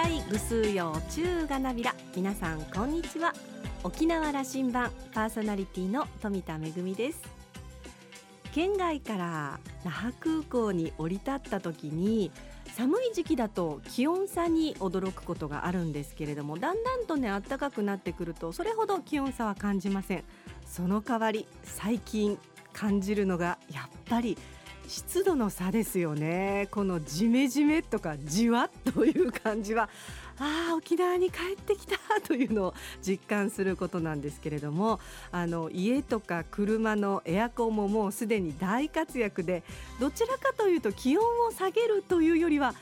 たいぐすうよう中がなびら。皆さんこんにちは。沖縄羅針盤パーソナリティの富田恵です。県外から那覇空港に降り立った時に寒い時期だと気温差に驚くことがあるんですけれどもだんだんとね暖かくなってくるとそれほど気温差は感じません。その代わり最近感じるのがやっぱり湿度の差ですよね。このジメジメとかじわっという感じはああ沖縄に帰ってきたというのを実感することなんですけれどもあの家とか車のエアコンももうすでに大活躍でどちらかというと気温を下げるというよりは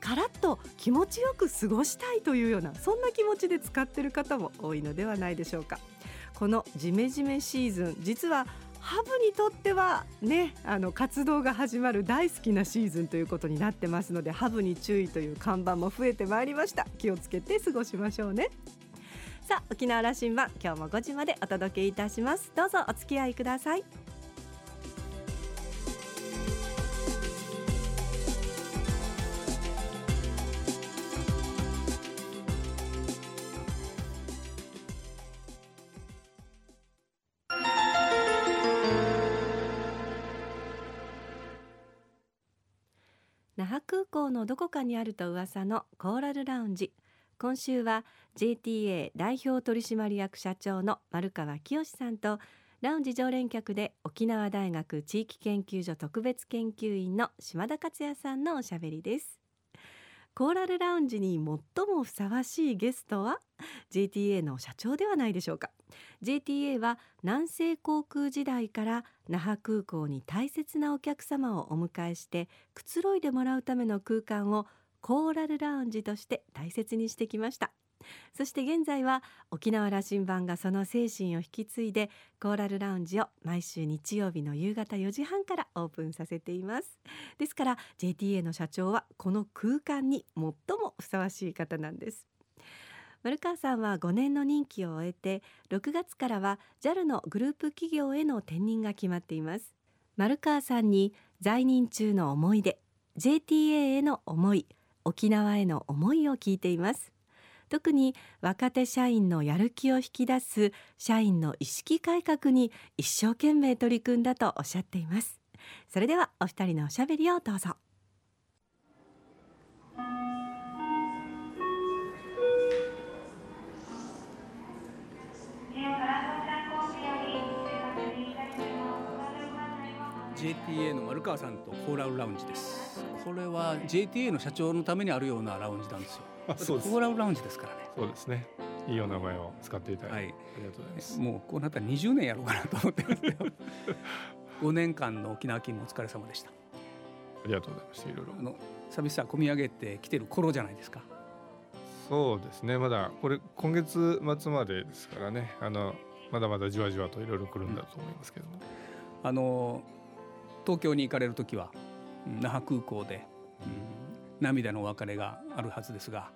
カラッと気持ちよく過ごしたいというようなそんな気持ちで使っている方も多いのではないでしょうか。このジメジメシーズン実はハブにとってはねあの活動が始まる大好きなシーズンということになってますのでハブに注意という看板も増えてまいりました。気をつけて過ごしましょうね。さあ沖縄羅針盤今日も5時までお届けいたします。どうぞお付き合いください。港のどこかにあると噂のコーラルラウンジ。今週は JTA 代表取締役社長の丸川清さんとラウンジ常連客で沖縄大学地域研究所特別研究員の島田克也さんのおしゃべりです。コーラルラウンジに最もふさわしいゲストは？JTA の社長ではないでしょうか。JTA は南西航空時代から那覇空港に大切なお客様をお迎えしてくつろいでもらうための空間をコーラルラウンジとして大切にしてきました。そして現在は沖縄羅針盤がその精神を引き継いでコーラルラウンジを毎週日曜日の夕方4時半からオープンさせています。ですから JTA の社長はこの空間に最もふさわしい方なんです。丸川さんは5年の任期を終えて6月からは JAL のグループ企業への転任が決まっています。丸川さんに在任中の思い出 JTA への思い沖縄への思いを聞いています。特に若手社員のやる気を引き出す社員の意識改革に一生懸命取り組んだとおっしゃっています。それではお二人のおしゃべりをどうぞ。JTA の丸川さんとコーラルラウンジです。これは JTA の社長のためにあるようなラウンジなんですよ。あそうです。コーラルラウンジですからね。そうですね。いいお名前を使っていただいて、はい。ありがとうございます。もうこうなったら20年やろうかなと思ってますよ。5年間の沖縄勤務お疲れ様でした。ありがとうございました。いろいろ。あの寂しさ込み上げてきてる頃じゃないですか。そうですね。まだこれ今月末までですからね。あのまだまだじわじわといろいろ来るんだと思いますけども、あの東京に行かれる時はうん那覇空港で、うん涙のお別れがあるはずですが。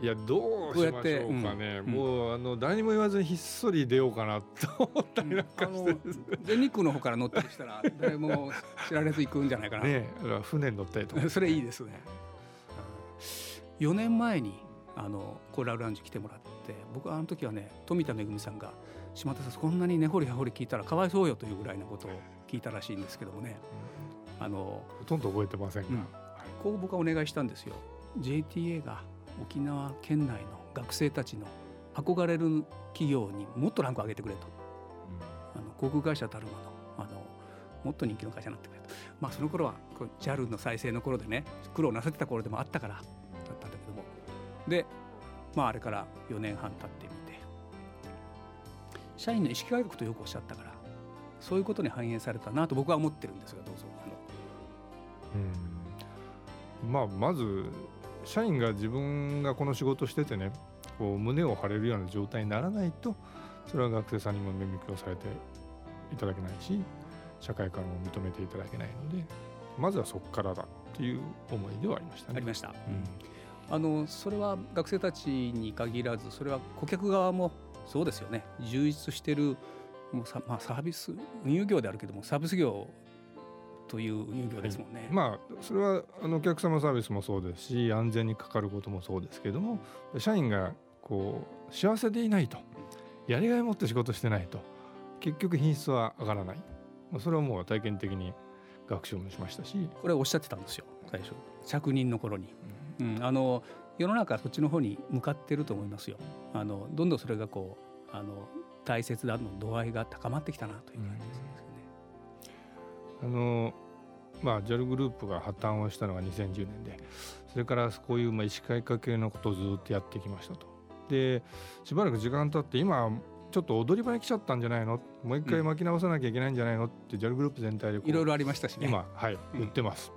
いやどうしましょうかね。うんもうあの誰にも言わずにひっそり出ようかなと思ったりなんかして。ですね全日空の方から乗ったりしたら誰も知られず行くんじゃないかな、ね船に乗ったりとか。それいいですね。4年前にあのコーラルラウンジ来てもらって僕はあの時はね富田恵さんが「島田さんこんなに根掘り葉掘り聞いたらかわいそうよ」というぐらいのことを聞いたらしいんですけどもねあのほとんど覚えてませんが、うん。こう僕はお願いしたんですよ。JTA が沖縄県内の学生たちの憧れる企業にもっとランクを上げてくれと。あの航空会社たるものあのもっと人気の会社になってくれと。まあその頃は JAL の再生の頃でね苦労なさってた頃でもあったからだったんだけども。でまああれから4年半経ってみて。社員の意識改革とよくおっしゃったからそういうことに反映されたなと僕は思ってるんですがどうぞうんまあまず社員が自分がこの仕事をしててねこう胸を張れるような状態にならないとそれは学生さんにも目向きをされていただけないし社会からも認めていただけないのでまずはそこからだっていう思いではありましたね。ありました。うんあのそれは学生たちに限らずそれは顧客側もそうですよね充実してるもうさ、まあ、サービス運輸業であるけどもサービス業という有料ですもんね。まあそれはあのお客様サービスもそうですし安全にかかることもそうですけれども社員がこう幸せでいないとやりがいを持って仕事してないと結局品質は上がらない。それはもう体験的に学習もしましたし。これおっしゃってたんですよ最初。着任の頃に、うん、あの世の中そっちの方に向かってると思いますよ。あのどんどんそれがこうあの大切だの度合いが高まってきたなという感じですね、うん、あのまあ JAL グループが破綻をしたのが2010年でそれからこういうまあ意思改革系のことをずっとやってきましたと。でしばらく時間経って今ちょっと踊り場に来ちゃったんじゃないの？もう一回巻き直さなきゃいけないんじゃないの？って JAL グループ全体でいろいろありましたしね。今、はい、言ってます。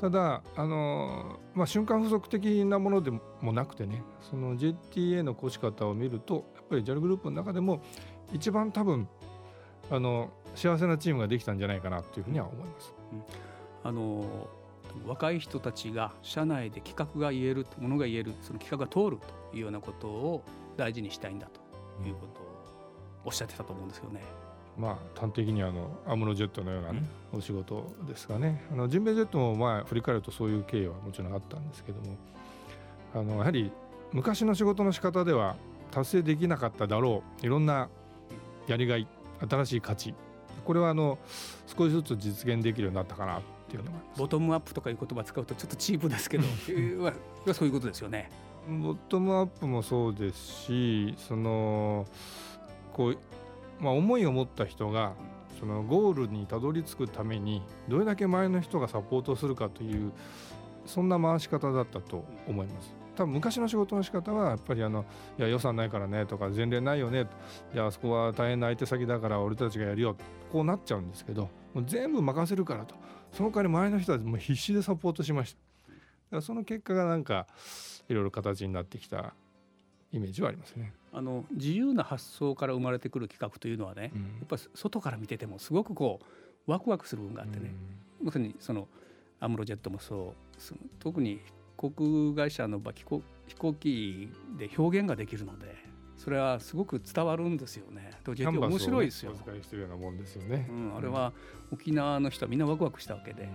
ただあの、まあ、瞬間風速的なものでもなくてねその JTA の起こし方を見るとやっぱり JAL グループの中でも一番多分あの幸せなチームができたんじゃないかなというふうには思います。うん、あの若い人たちが社内で企画が言えるものが言えるその企画が通るというようなことを大事にしたいんだということをおっしゃってたと思うんですよね。まあ、端的にあのアムロジェットのような、ね、お仕事ですがねあのジンベエジェットもまあ振り返るとそういう経緯はもちろんあったんですけどもあのやはり昔の仕事の仕方では達成できなかっただろういろんなやりがい新しい価値これはあの少しずつ実現できるようになったかなっていうのがボトムアップとかいう言葉使うとちょっとチープですけどそういうことですよね。ボトムアップもそうですしそのこう、まあ、思いを持った人がそのゴールにたどり着くためにどれだけ前の人がサポートするかというそんな回し方だったと思います。多分昔の仕事の仕方はやっぱりあのいや予算ないからねとか前例ないよねじゃあそこは大変な相手先だから俺たちがやるよこうなっちゃうんですけどもう全部任せるからと。その代わり前の人はもう必死でサポートしました。だからその結果がなんかいろいろ形になってきたイメージはありますね。あの自由な発想から生まれてくる企画というのはね、うん、やっぱ外から見ててもすごくこうワクワクする部分があってね、うん、まさにそのアムロジェットもそう特に航空会社の場飛行飛行機で表現ができるのでそれはすごく伝わるんですよね。面白いですよ。ね、してるようなもんですよね、うん、あれは沖縄の人はみんなワクワクしたわけで、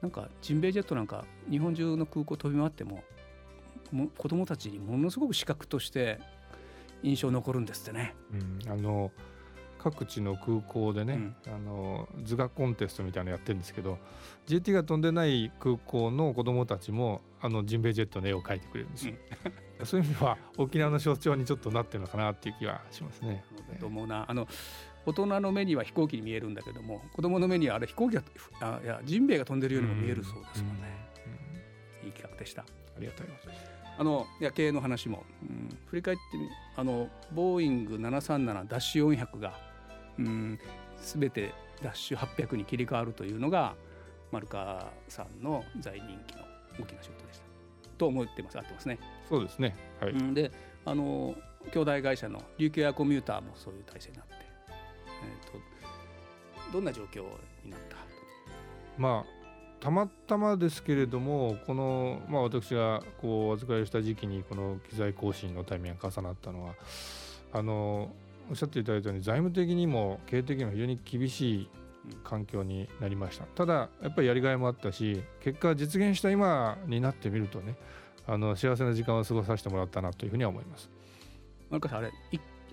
なんかジンベエジェットなんか日本中の空港飛び回ってもも子どもたちにものすごく視覚として印象残るんですってね。うん、あの各地の空港でね、うん、あの図画コンテストみたいなのやってるんですけど GT が飛んでない空港の子どもたちもあのジンベエジェットの絵を描いてくれるんですよ。うん、そういう意味では沖縄の象徴にちょっとなってるのかなっていう気はしますね。と思うなあの大人の目には飛行機に見えるんだけども子供の目にはあれ飛行機があいやジンベエが飛んでるようにも見えるそうですもんね。いい企画でした。ありがとうございます。あの夜景の話も、うん、振り返ってみあのボーイング737ダッシュ400が、うん、全てダッシュ800に切り替わるというのが丸川さんの在任期の大きな仕事でした。と思ってます合ってますね。そうですね、はい、であの兄弟会社の琉球エアコミューターもそういう体制になって、えーと、とどんな状況になった？まあたまたまですけれどもこの、まあ、私がこうお預かりした時期にこの機材更新のタイミングが重なったのはあのおっしゃっていただいたように財務的にも経営的にも非常に厳しい環境になりました。ただやっぱりやりがいもあったし結果実現した今になってみるとねあの幸せな時間を過ごさせてもらったなというふうには思います。なんかあれ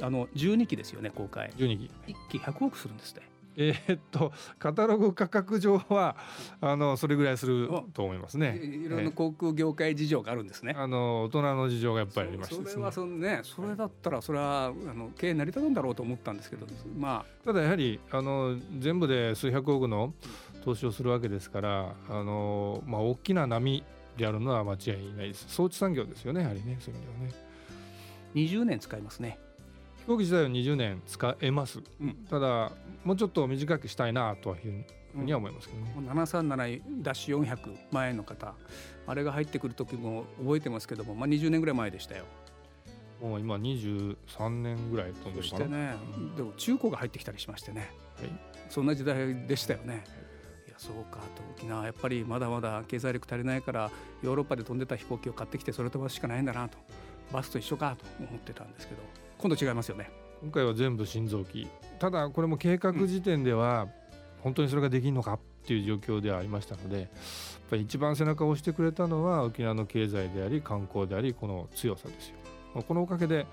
あの12期ですよね公開。12期。1期100億するんですねえー、っとカタログ価格上はあのそれぐらいすると思いますね。いろんな航空業界事情があるんですね。あの大人の事情がやっぱりありまして、ね、それはそのねそれだったらそれはあの経営成り立つんだろうと思ったんですけど、まあただやはりあの全部で数百億の投資をするわけですからあのまあ大きな波であるのは間違いないです。装置産業ですよねやはりねそういう意味ではね。20年使いますね。飛行機自体は20年使えます、うん、ただもうちょっと短くしたいなとはいうふうには思いますけどね、うん、737ダッシュ400前の方あれが入ってくる時も覚えてますけども、まあ、20年ぐらい前でしたよ。もう今23年ぐらい飛んでるかな。そしてね、でも中古が入ってきたりしましてね、はい、そんな時代でしたよね、い。やそうかと沖縄やっぱりまだまだ経済力足りないからヨーロッパで飛んでた飛行機を買ってきてそれ飛ばすしかないんだなと。バスと一緒かと思ってたんですけど今度違いますよね今回は全部新造機ただこれも計画時点では、本当にそれができるのかっていう状況ではありましたのでやっぱり一番背中を押してくれたのは沖縄の経済であり観光でありこの強さですよ。このおかげで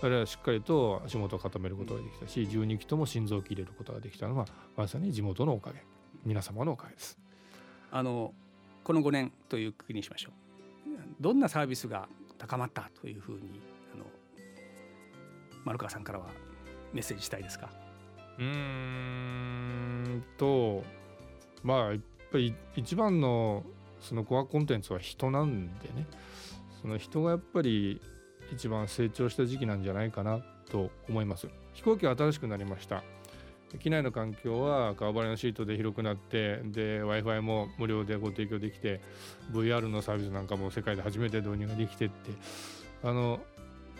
我々はしっかりと足元を固めることができたし12機とも心臓を切れることができたのはまさに地元のおかげ皆様のおかげです。あのこの5年という区にしましょう。どんなサービスが高まったというふうに丸川さんからはメッセージしたいですか？うんとまあやっぱり一番のそのコアコンテンツは人なんでね。その人がやっぱり一番成長した時期なんじゃないかなと思います。飛行機は新しくなりました。機内の環境は川張りのシートで広くなってで w i f i も無料でご提供できて VR のサービスなんかも世界で初めて導入ができてって。あの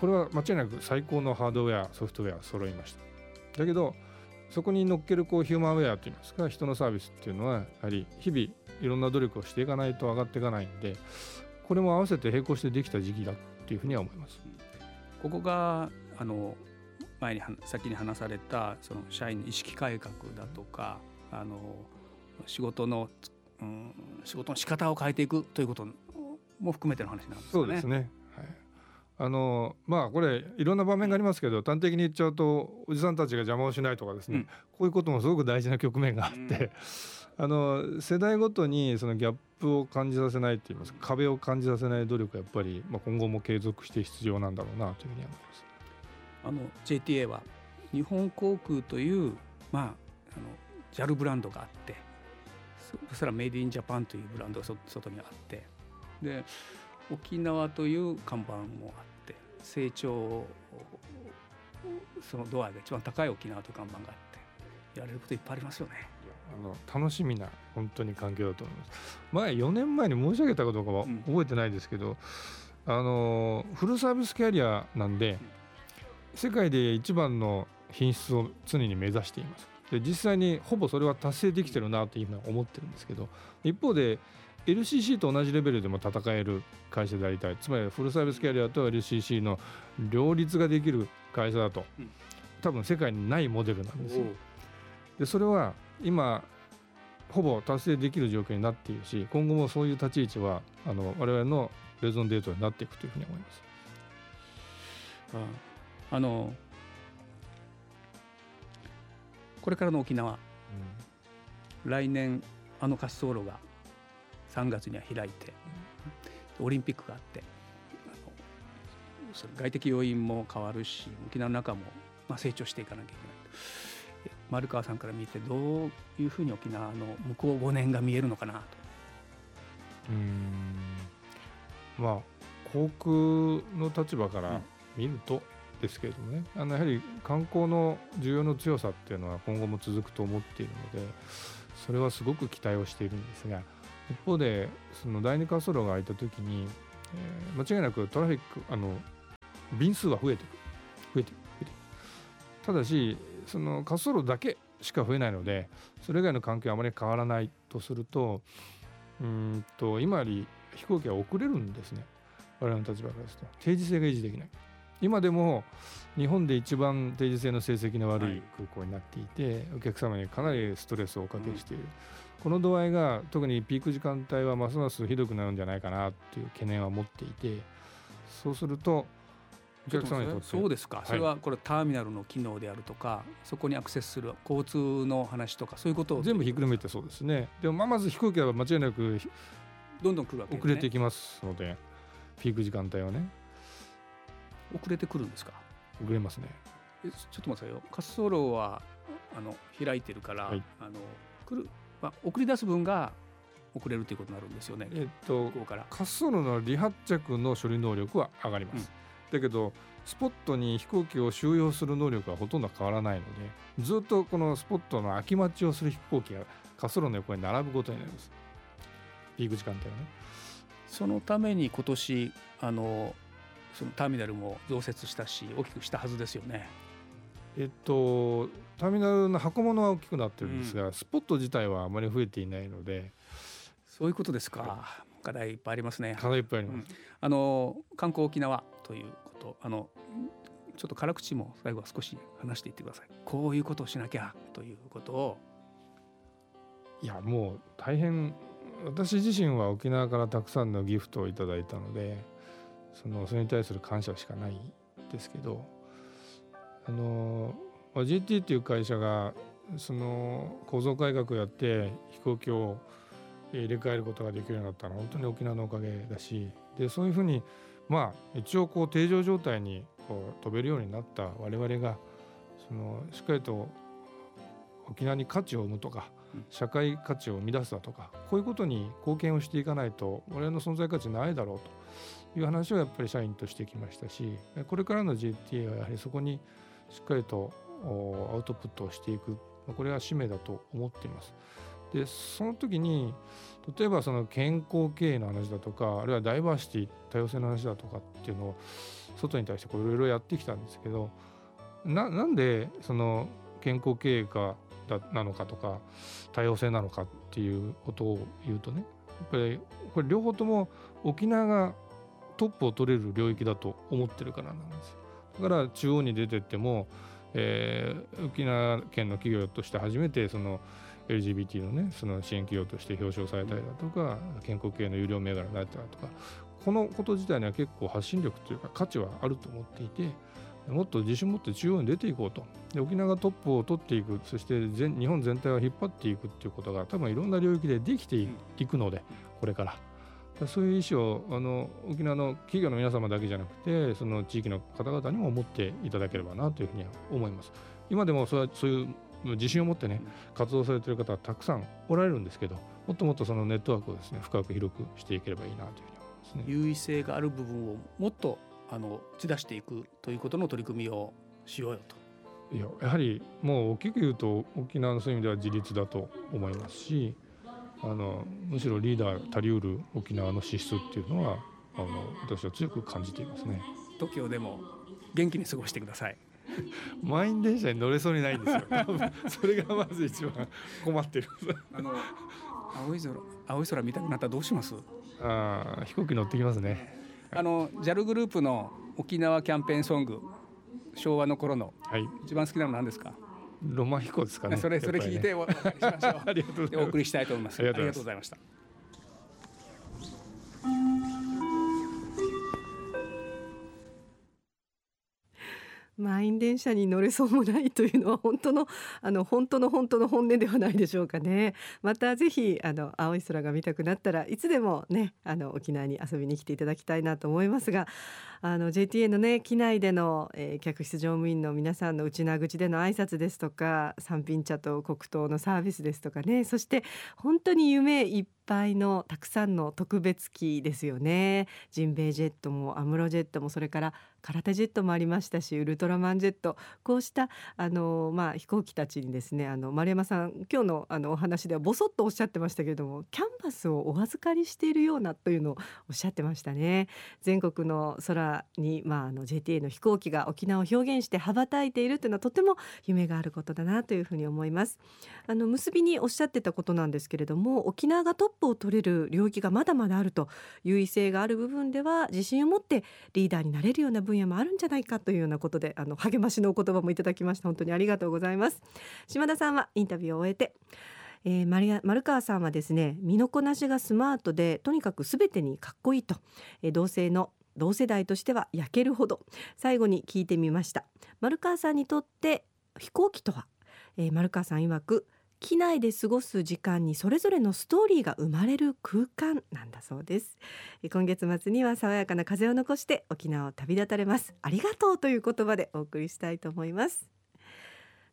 これは間違いなく最高のハードウェアソフトウェア揃いましただけどそこに乗っけるこうヒューマンウェアといいますか人のサービスっていうのはやはり日々いろんな努力をしていかないと上がっていかないんでこれも合わせて並行してできた時期だっていうふうには思います。ここがあの前に先に話されたその社員の意識改革だとかあの仕事の、うん、仕事の仕方を変えていくということも含めての話なんですね。そうですね、はいあのまあこれいろんな場面がありますけど端的に言っちゃうとおじさんたちが邪魔をしないとかですね、うん、こういうこともすごく大事な局面があって、うん、あの世代ごとにそのギャップを感じさせないといいます。か壁を感じさせない努力はやっぱり、まあ、今後も継続して必要なんだろうなというふうに思います。あの JTA は日本航空という、まあ、あの JAL ブランドがあってそしたらメイドインジャパンというブランドが外にあって。で沖縄という看板もあって成長そのドアが一番高い沖縄という看板があってやれることいっぱいありますよね。あの楽しみな本当に環境だと思います。前4年前に申し上げたかどうかは覚えてないですけど、うん、あのフルサービスキャリアなんで、世界で一番の品質を常に目指しています。で実際にほぼそれは達成できてるなというふうに思ってるんですけど一方で LCC と同じレベルでも戦える会社でありたい。つまりフルサービスキャリアと LCC の両立ができる会社だと。多分世界にないモデルなんですよ。でそれは今ほぼ達成できる状況になっているし今後もそういう立ち位置はあの我々のレゾンデートになっていくというふうに思います。あのこれからの沖縄、うん、来年あの滑走路が3月には開いてオリンピックがあってそ外的要因も変わるし沖縄の中もまあ成長していかなきゃいけない。丸川さんから見てどういうふうに沖縄の向こう5年が見えるのかなと。うん。まあ航空の立場から見るとですけれどもね、あのやはり観光の需要の強さっていうのは今後も続くと思っているのでそれはすごく期待をしているんですが一方でその第二滑走路が開いた時に、えー、間違いなくトラフィックあの便数は増えていく増えていく増えていく。ただしその滑走路だけしか増えないのでそれ以外の環境はあまり変わらないとするとうんと今より飛行機は遅れるんですね。我々の立場からですと。定時性が維持できない。今でも日本で一番定時性の成績の悪い空港になっていて、はい、お客様にかなりストレスをおかけしている、うんこの度合いが特にピーク時間帯はますますひどくなるんじゃないかなっていう懸念は持っていてそうするとお客様にとってそうですか、はい、それはこれターミナルの機能であるとかそこにアクセスする交通の話とかそういうことを。全部ひっくるめてそうですね。でもまあまず飛行機は間違いなくどんどん来るわけ、ね、遅れていきますのでピーク時間帯はね。遅れてくるんですか？遅れますね。えちょっと待ってくださいよ。滑走路はあの開いてるから、はい、あの来るまあ、送り出す分が遅れるということになるんですよね。えっと、滑走路の離発着の処理能力は上がります。うん、だけどスポットに飛行機を収容する能力はほとんど変わらないのでずっとこのスポットの空き待ちをする飛行機が滑走路の横に並ぶことになります。ピーク時間帯はね。そのために今年あのそのターミナルも増設したし大きくしたはずですよねえっとターミナルの箱物は大きくなってるんですが、うん、スポット自体はあまり増えていないのでそういうことですか。課題いっぱいありますね。課題いっぱいあります、うん、あの観光沖縄ということあのちょっと辛口も最後は少し話していってください。こういうことをしなきゃということを。いやもう大変私自身は沖縄からたくさんのギフトをいただいたのでそのそれに対する感謝しかないですけどあの GT っていう会社がその構造改革をやって飛行機を入れ替えることができるようになったのは本当に沖縄のおかげだしでそういうふうにまあ一応こう定常状態にこう飛べるようになった我々がそのしっかりと沖縄に価値を生むとか社会価値を生み出すだとかこういうことに貢献をしていかないと我々の存在価値ないだろうという話をやっぱり社員としてきましたしこれからの JTA はやはりそこにしっかりとアウトプットをしていくこれは使命だと思っています。でその時に例えばその健康経営の話だとかあるいはダイバーシティ多様性の話だとかっていうのを外に対していろいろやってきたんですけどなんでその健康経営かなのかとか多様性なのかっていうことを言うとねやっぱりこれ両方とも沖縄がトップを取れる領域だと思ってるからなんですよ。だから中央に出てっても、えー、沖縄県の企業として初めてその LGBT のねその支援企業として表彰されたりだとか健康系の有料銘柄になったりだとかこのこと自体には結構発信力というか価値はあると思っていてもっと自信を持って中央に出ていこうと。で沖縄がトップを取っていく。そして全日本全体を引っ張っていくっていうことが多分いろんな領域でできていくのでこれからそういう意思をあの沖縄の企業の皆様だけじゃなくてその地域の方々にも持っていただければなというふうには思います今でもそうそういう自信を持ってね活動されている方はたくさんおられるんですけどもっともっとそのネットワークをですね深く広くしていければいいなというふうに思いますね優位性がある部分をもっとあの打ち出していくということの取り組みをしようよと。いややはりもう大きく言うと沖縄のそういう意味では自立だと思いますしあのむしろリーダーたりうる沖縄の資質っていうのはあの私は強く感じていますね。TOKIO でも元気に過ごしてください。満員電車に乗れそうにないんですよ。それがまず一番困ってる。あの青い空青い空見たくなったらどうします？ああ飛行機乗ってきますね。あの JAL グループの沖縄キャンペーンソング昭和の頃の、はい、一番好きなの何ですか？ロマン飛行ですかね。それそれ聞いてお,、お送りしたいと思います。ありがとうございました満員電車に乗れそうもないというのは本当のあの本当の本当の本音ではないでしょうかね。またぜひあの青い空が見たくなったらいつでもねあの沖縄に遊びに来ていただきたいなと思いますがあの JTA のね機内での、えー、客室乗務員の皆さんの内縄口での挨拶ですとか三品茶と黒糖のサービスですとかね。そして本当に夢いっぱいのたくさんの特別機ですよね。ジンベイジェットもアムロジェットもそれから空手ジェットもありましたしウルトラマンジェットこうしたあの、まあ、飛行機たちにですねあの丸山さん今日のあのお話ではぼそっとおっしゃってましたけれどもキャンバスをお預かりしているようなというのをおっしゃってましたね。全国の空に、まあ、あの JTA の飛行機が沖縄を表現して羽ばたいているというのはとても夢があることだなというふうに思います。あの結びにおっしゃってたことなんですけれども沖縄がトップを取れる領域がまだまだあると優位性がある部分では自信を持ってリーダーになれるような分分野もあるんじゃないかというようなことであの励ましのお言葉もいただきました。本当にありがとうございます。島田さんはインタビューを終えてえー、マリア丸川さんはですね身のこなしがスマートでとにかくすべてにかっこいいと、えー、同性の同世代としては焼けるほど最後に聞いてみました。丸川さんにとって飛行機とは、えー、丸川さん曰く機内で過ごす時間にそれぞれのストーリーが生まれる空間なんだそうです。今月末には爽やかな風を残して沖縄を旅立たれます。ありがとうという言葉でお送りしたいと思います。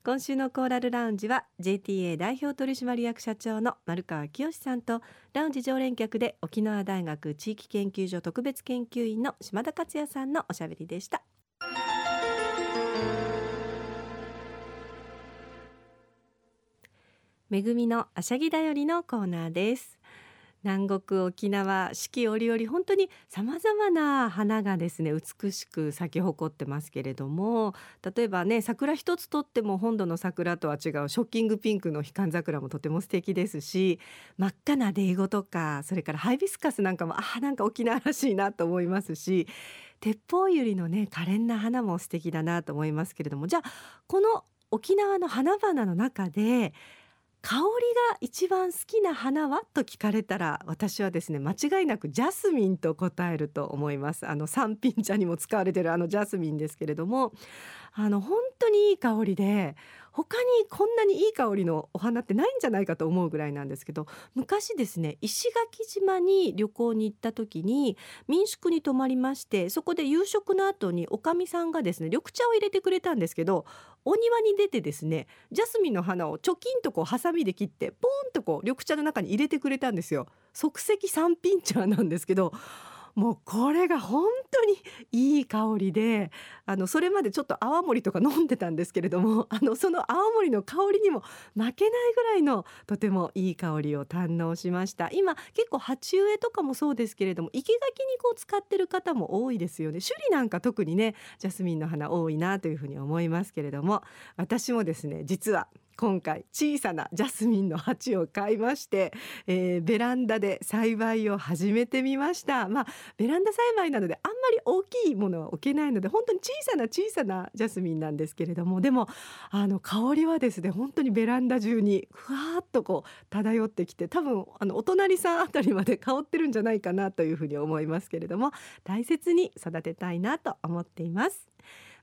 今週のコーラルラウンジは JTA 代表取締役社長の丸川清さんとラウンジ常連客で沖縄大学地域研究所特別研究員の島田克也さんのおしゃべりでした。恵みのあしゃぎだよりのコーナーです。南国沖縄四季折々本当にさまざまな花がですね美しく咲き誇ってますけれども例えばね桜一つとっても本土の桜とは違うショッキングピンクのヒカン桜もとても素敵ですし真っ赤なデイゴとかそれからハイビスカスなんかもあなんか沖縄らしいなと思いますし鉄砲百合のね可憐な花も素敵だなと思いますけれどもじゃあこの沖縄の花々の中で香りが一番好きな花は？と聞かれたら私はですね間違いなくジャスミンと答えると思います。あの三品茶にも使われてるあのジャスミンですけれどもあの本当にいい香りで他にこんなにいい香りのお花ってないんじゃないかと思うぐらいなんですけど昔ですね石垣島に旅行に行った時に民宿に泊まりましてそこで夕食の後におかみさんがですね緑茶を入れてくれたんですけどお庭に出てですねジャスミンの花をチョキンとこうハサミで切ってポーンとこう緑茶の中に入れてくれたんですよ。即席三品茶なんですけどもうこれが本当にいい香りであのそれまでちょっと泡盛とか飲んでたんですけれども あのその泡盛の香りにも負けないぐらいのとてもいい香りを堪能しました。今結構鉢植えとかもそうですけれども生け垣にこう使ってる方も多いですよね。首里なんか特にねジャスミンの花多いなというふうに思いますけれども私もですね実は今回小さなジャスミンの鉢を買いまして、えー、ベランダで栽培を始めてみました。まあベランダ栽培なのであんまり大きいものは置けないので本当に小さな小さなジャスミンなんですけれどもでもあの香りはですね本当にベランダ中にふわっとこう漂ってきて多分あのお隣さんあたりまで香ってるんじゃないかなというふうに思いますけれども大切に育てたいなと思っています。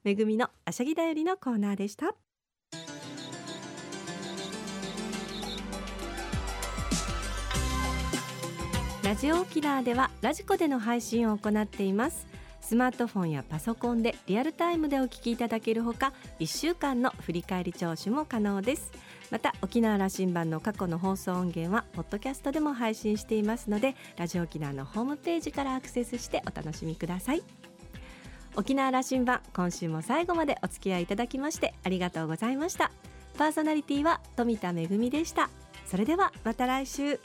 めぐみのあしゃぎだよりのコーナーでした。ラジオ沖縄ではラジコでの配信を行っています。スマートフォンやパソコンでリアルタイムでお聞きいただけるほか1週間の振り返り聴取も可能です。また沖縄羅針盤の過去の放送音源はポッドキャストでも配信していますのでラジオ沖縄のホームページからアクセスしてお楽しみください。沖縄羅針盤今週も最後までお付き合いいただきましてありがとうございました。パーソナリティは富田恵でした。それではまた来週。